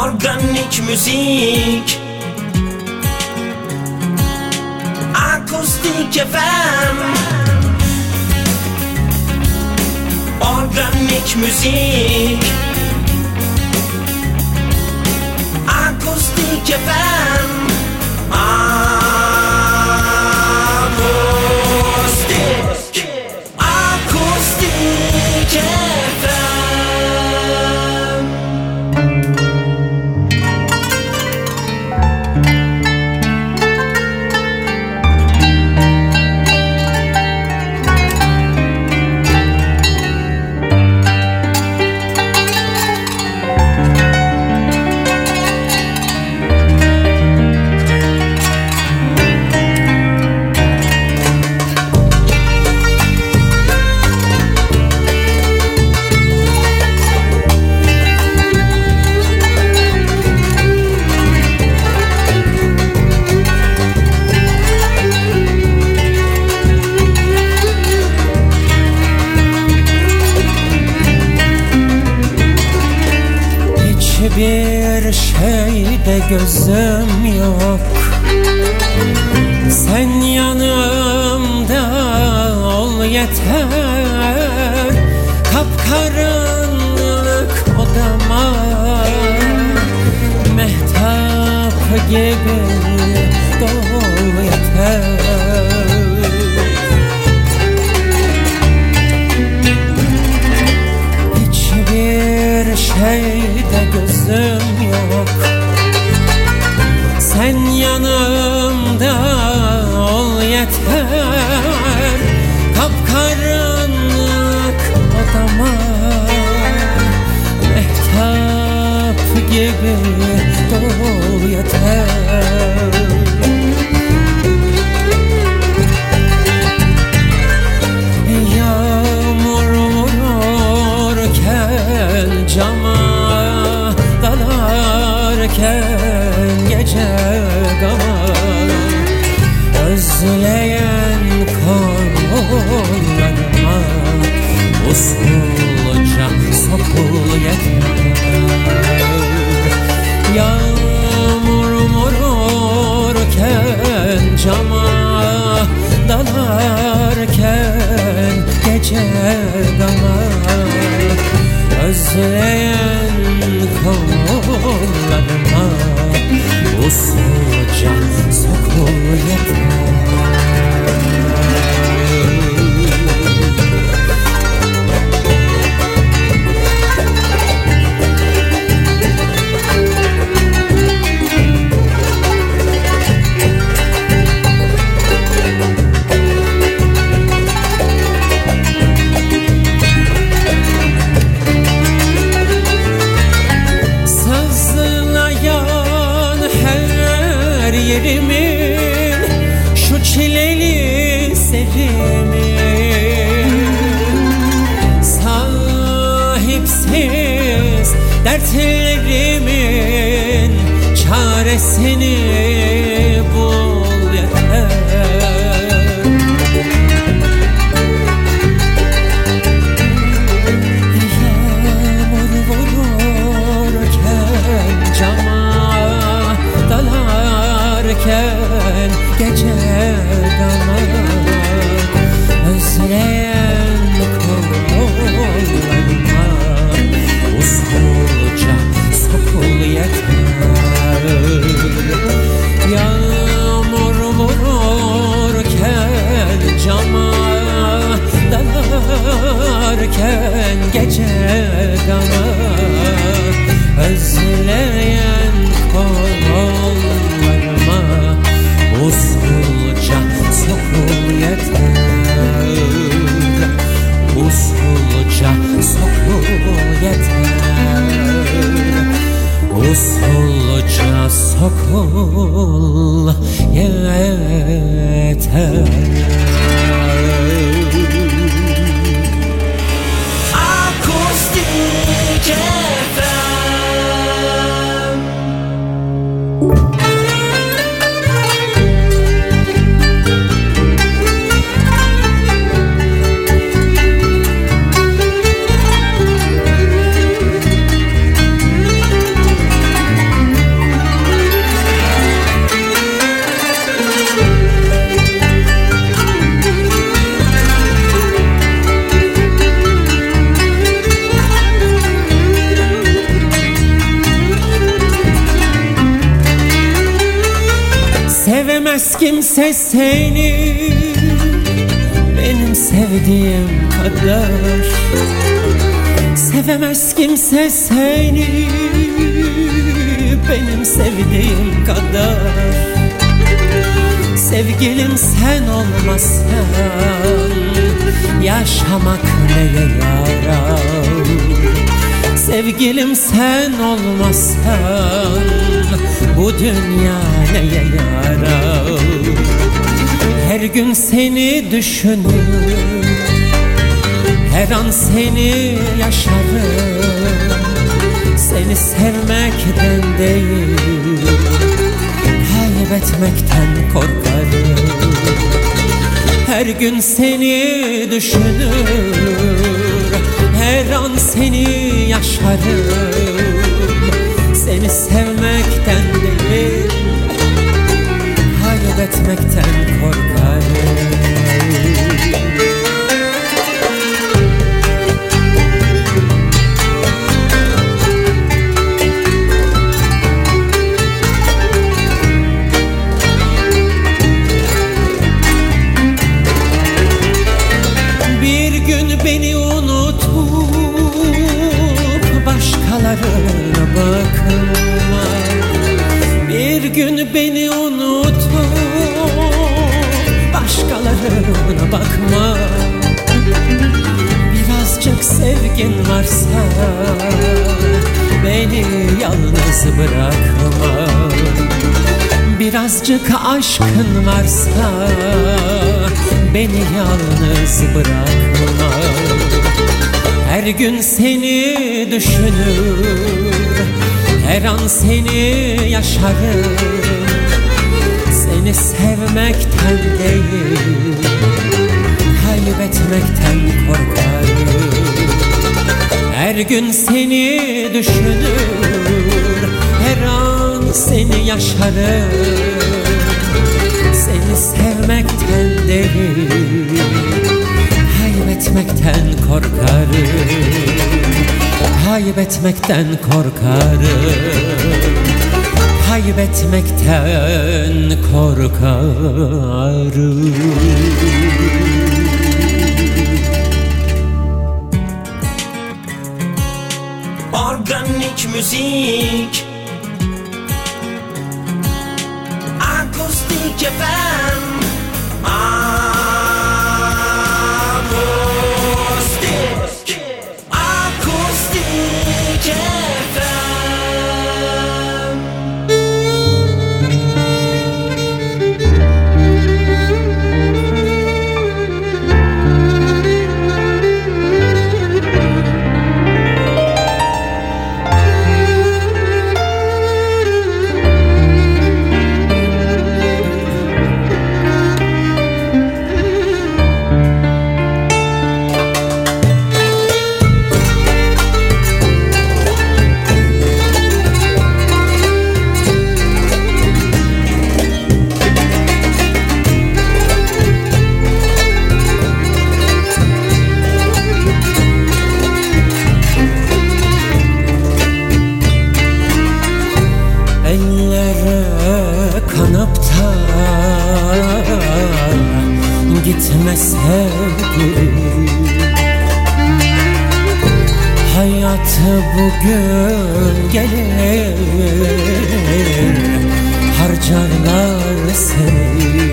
Organik müzik. Akustik FM Organik müzik. Akustik FM şeyde gözüm yok. Sen yanımda ol yeter. Kapkaranlık odama. Mehtap gibi yeter Yağmur vururken cama Dalarken gece gama Özleyen kollarıma Usulca sokul yeter Dalarken gece gama Özleyen kollarıma Usulca sokul yeter dertlerimin Çaresini bul Usulca sokul yeter seni Benim sevdiğim kadar. Sevemez kimse seni Benim sevdiğim kadar. Sevgilim sen olmazsan Yaşamak neye yarar Sevgilim sen olmazsan Bu dünya neye yarar Her gün seni düşünür. Her an seni yaşarım. Seni sevmekten değil Kaybetmekten korkarım. Her gün seni düşünür. Her an seni yaşarım. Seni sevmekten değil Kaybetmekten korkarım bakma. Birazcık sevgin varsa beni yalnız bırakma. Birazcık aşkın varsa beni yalnız bırakma. Her gün seni düşünür Her an seni yaşarım. Seni sevmekten değil Kaybetmekten korkarım. Her gün seni düşünür Her an seni yaşarım. Seni sevmekten değil Kaybetmekten korkarım. Kaybetmekten korkarım Kaybetmekten korkarım Akustik Akustik FM gelir harcarlar seni.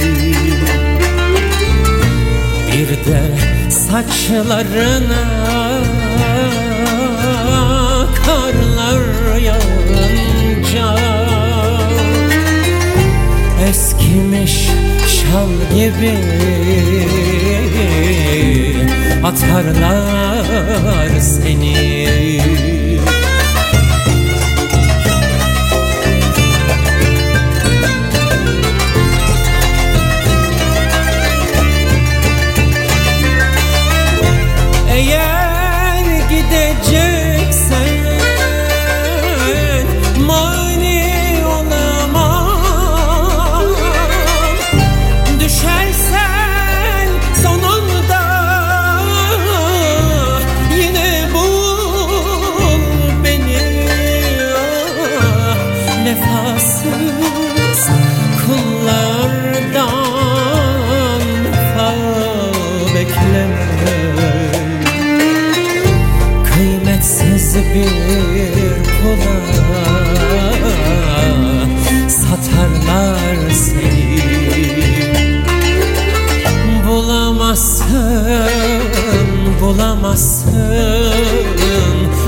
Bir de saçlarına karlar yağınca Eskimiş şal gibi atarlar seni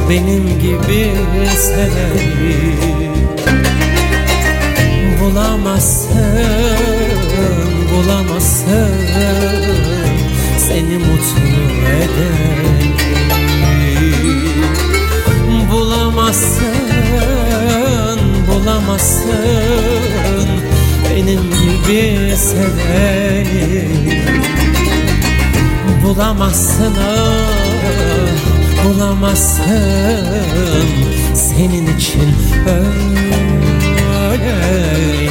benim gibi seveni Bulamazsın, bulamazsın seni mutlu eden Bulamazsın, bulamazsın benim gibi seveni Bulamazsın, ah, bulamazsın senin için. Öleni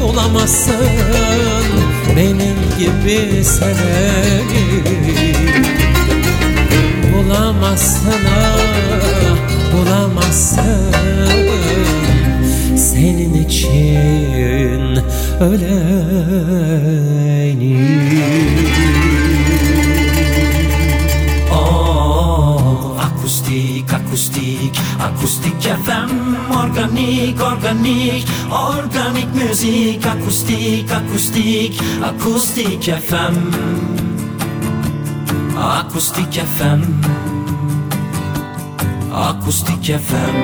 Bulamazsın, benim gibi seveni Bulamazsın, ah, bulamazsın. Senin için öleni akustik, akustik, FM Organik, organik, organik müzik Akustik, akustik, akustik FM Akustik FM Akustik FM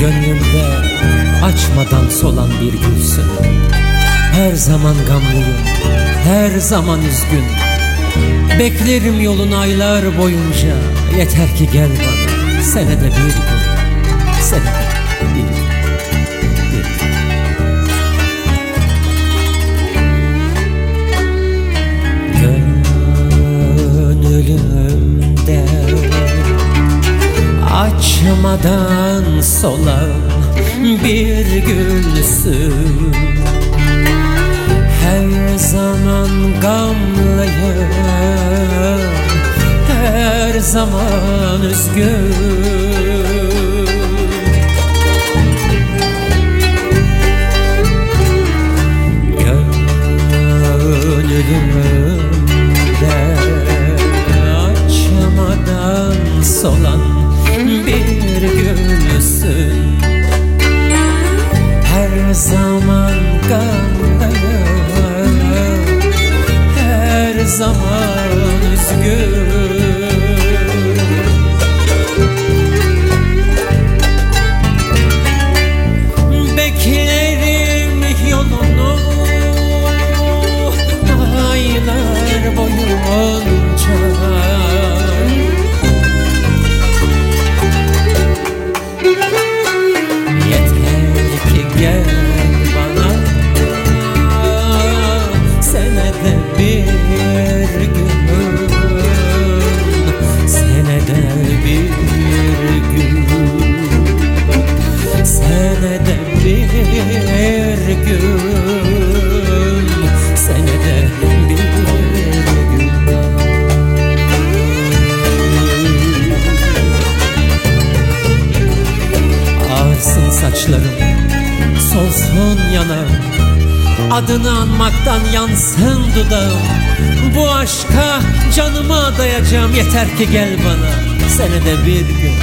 Gönlümde açmadan solan bir gülsün Her zaman gamlıyım, her zaman üzgün. Beklerim yolun aylar boyunca. Yeter ki gel bana senede bir gün Senede bir gün, açmadan solan bir gülsün zaman üzgün Yeter ki gel bana Senede bir gün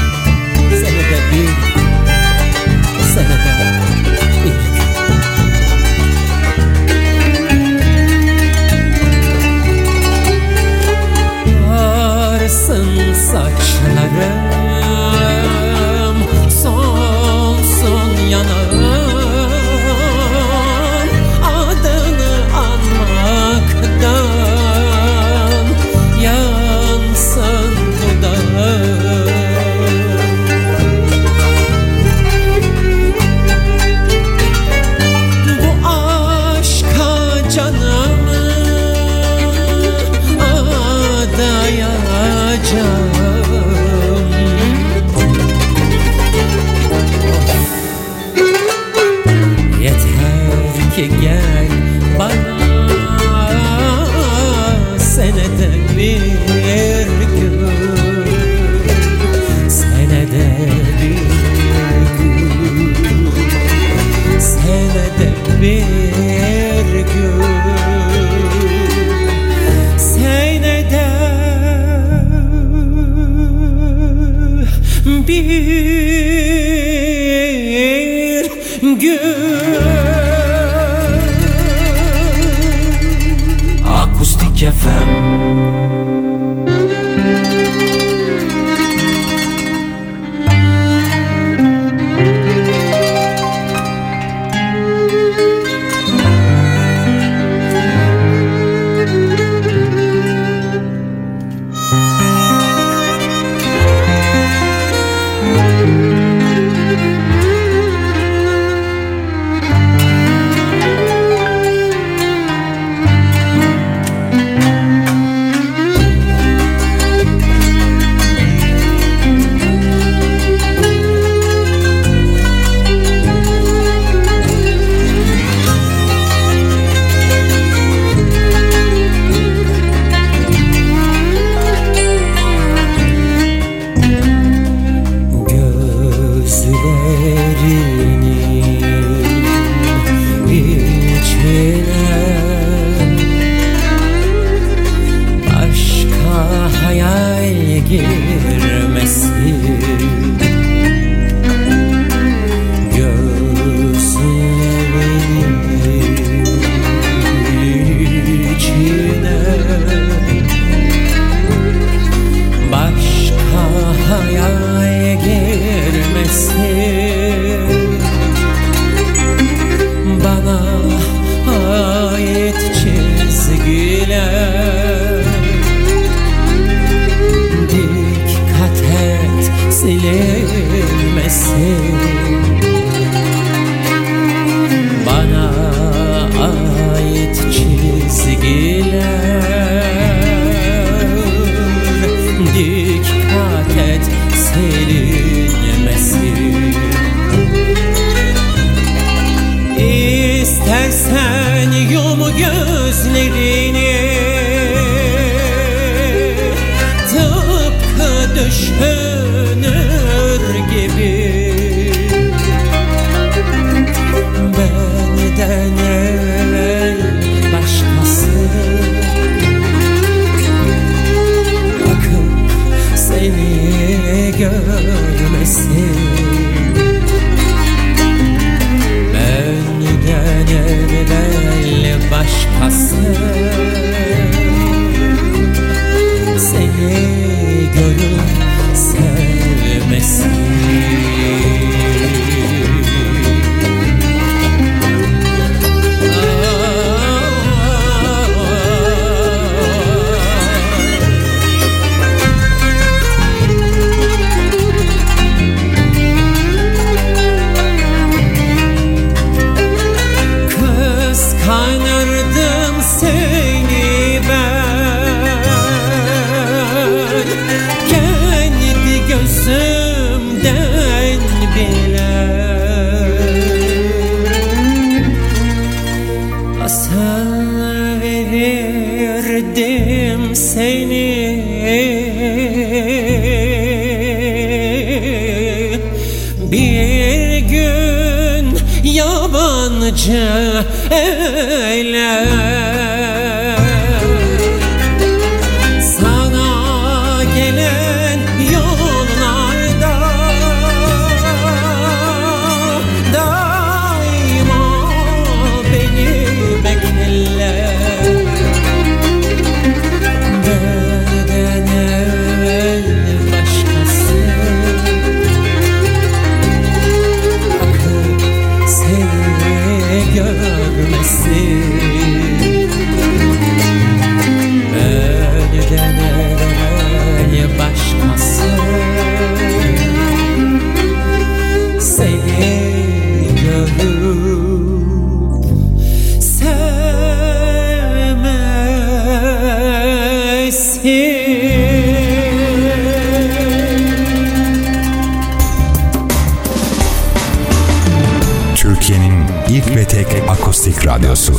Radyosu.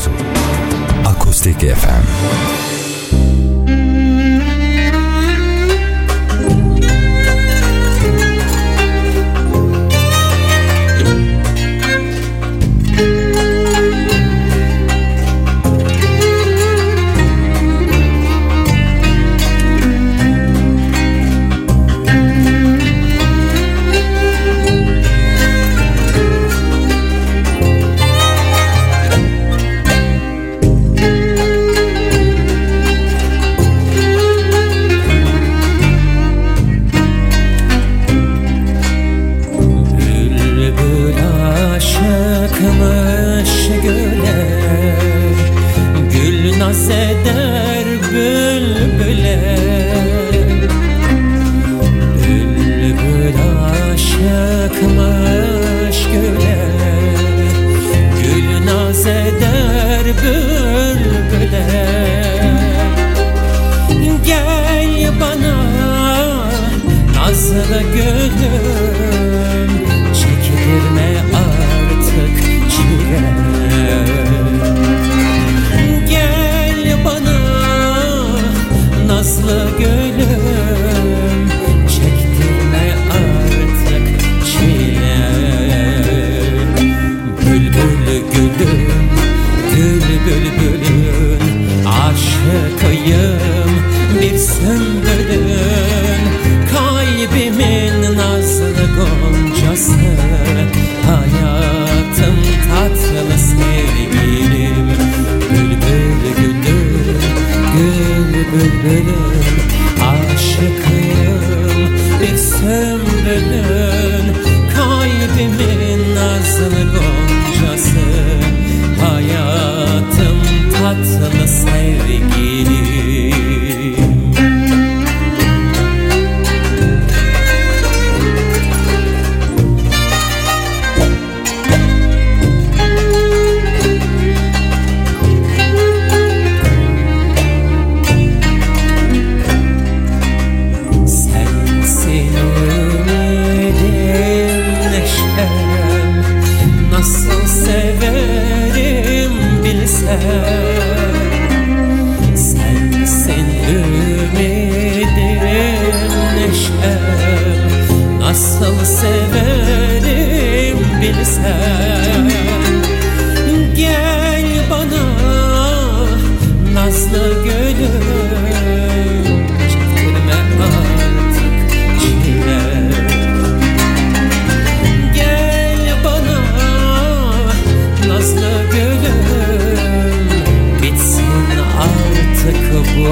Akustik FM bilsen Gel bana nazlı gülüm Çektirme artık çile. Gel bana nazlı gülüm Bitsin artık bu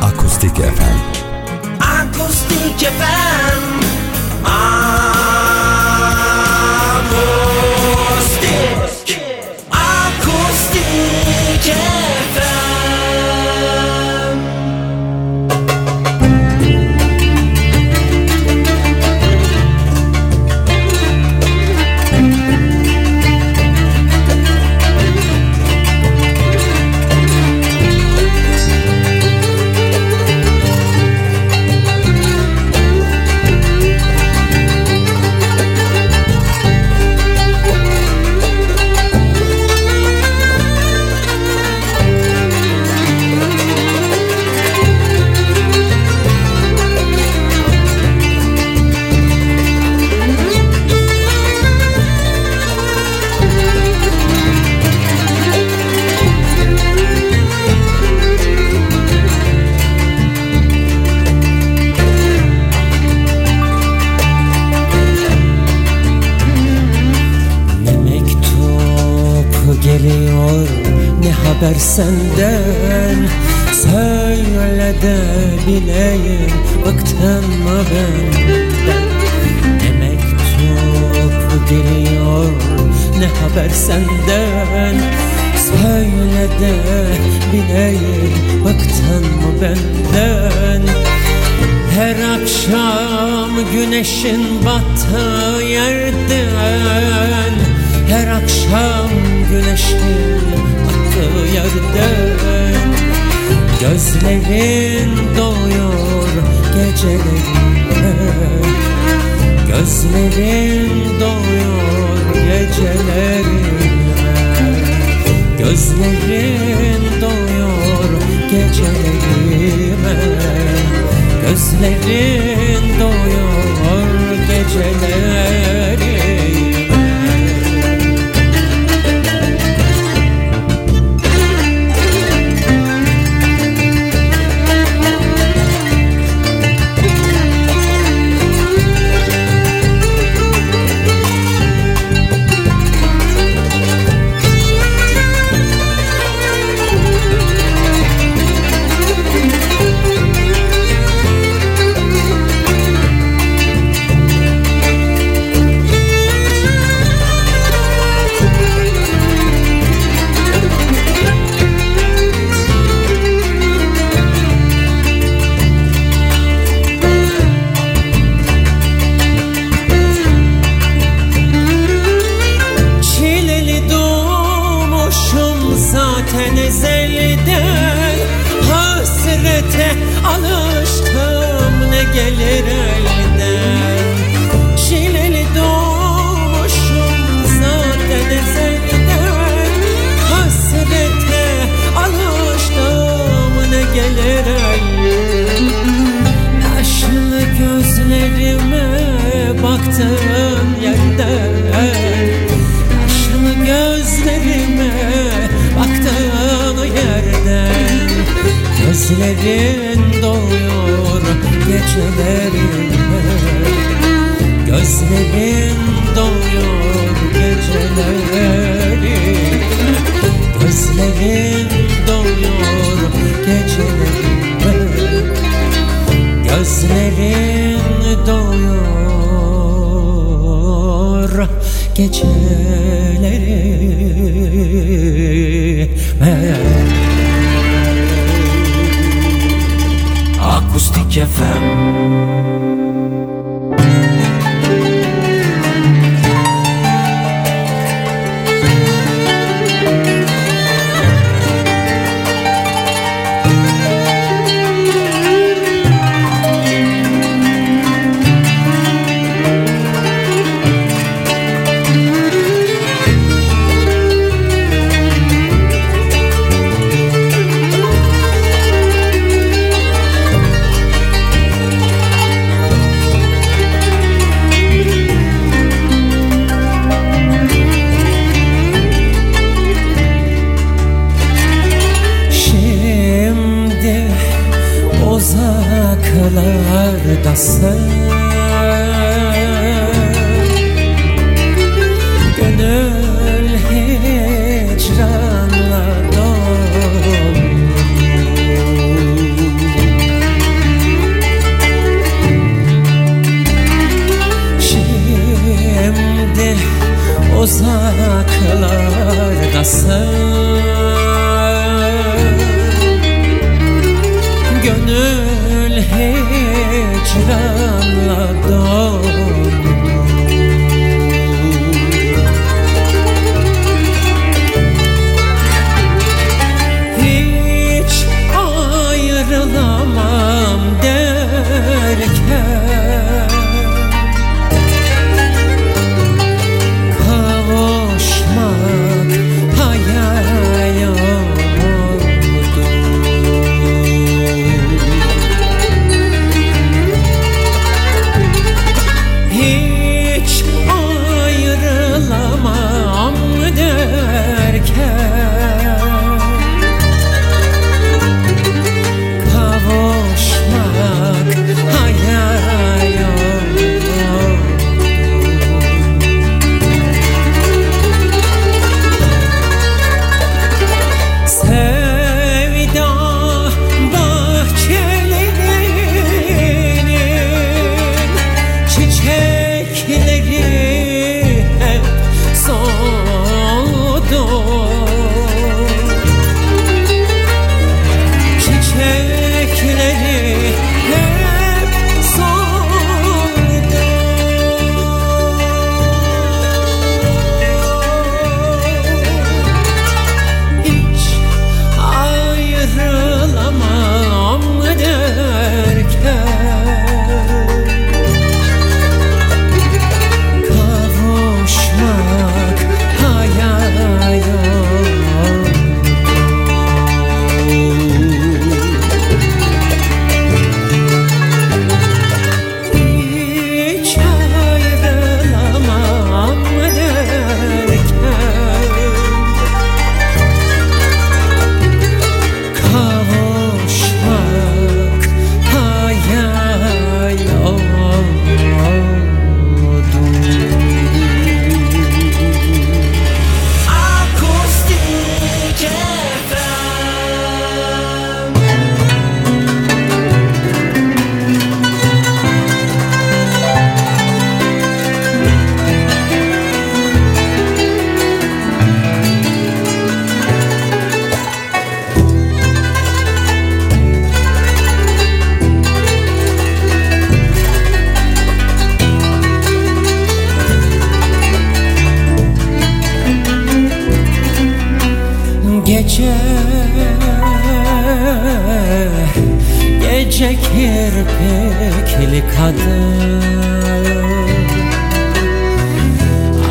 Akustik FM Akustik FM Akustik FM haber senden? Söyle de bileyim Bıktın mı benden? Ne mektup geliyor. Ne haber senden? Söyle de bileyim Bıktın mı benden? Her akşam güneşin battığı yerden Her akşam güneşin battığı yerden Gözlerin doyuyor gecelerime Gözlerin doyuyor gecelerime Gözlerin doyuyor gecelerime Gözlerin doyuyor geceleri Gözlerin doyur gecelerime Gözlerin doyur geceleri Gözlerin doyur gecelerime Gözlerin doyur gecelerime FM.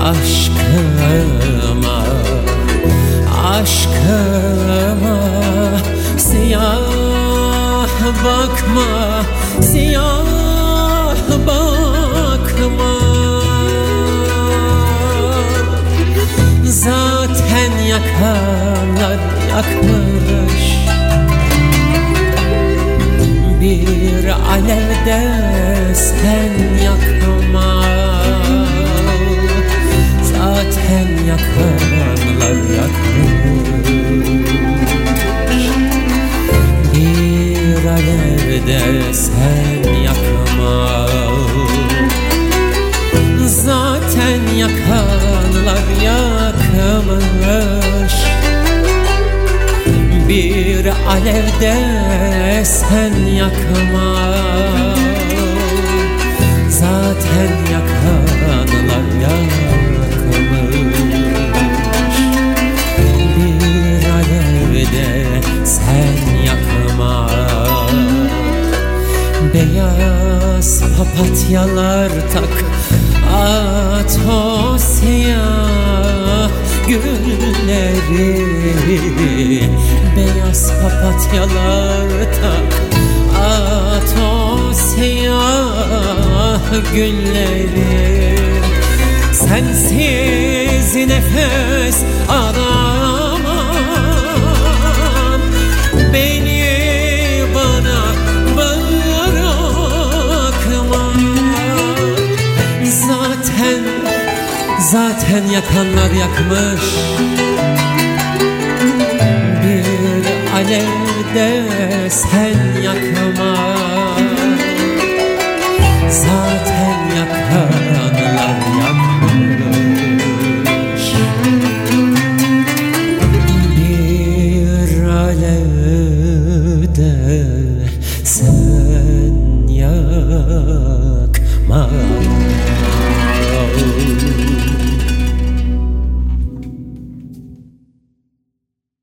Aşkıma, aşkıma Siyah bakma, siyah bakma. Zaten yakanlar yakmış. Bir alevde sen yakma yakanlar yakmış. Bir alevde sen yakma Zaten yakanlar yakmış Bir alevde sen yakma Zaten yakanlar Beyaz papatyalar tak. At siyah gülleri Beyaz papatyalar tak. At siyah gülleri Sensiz nefes alamam zaten yakanlar yakmış. Bir alevde sen yakma Zaten yakan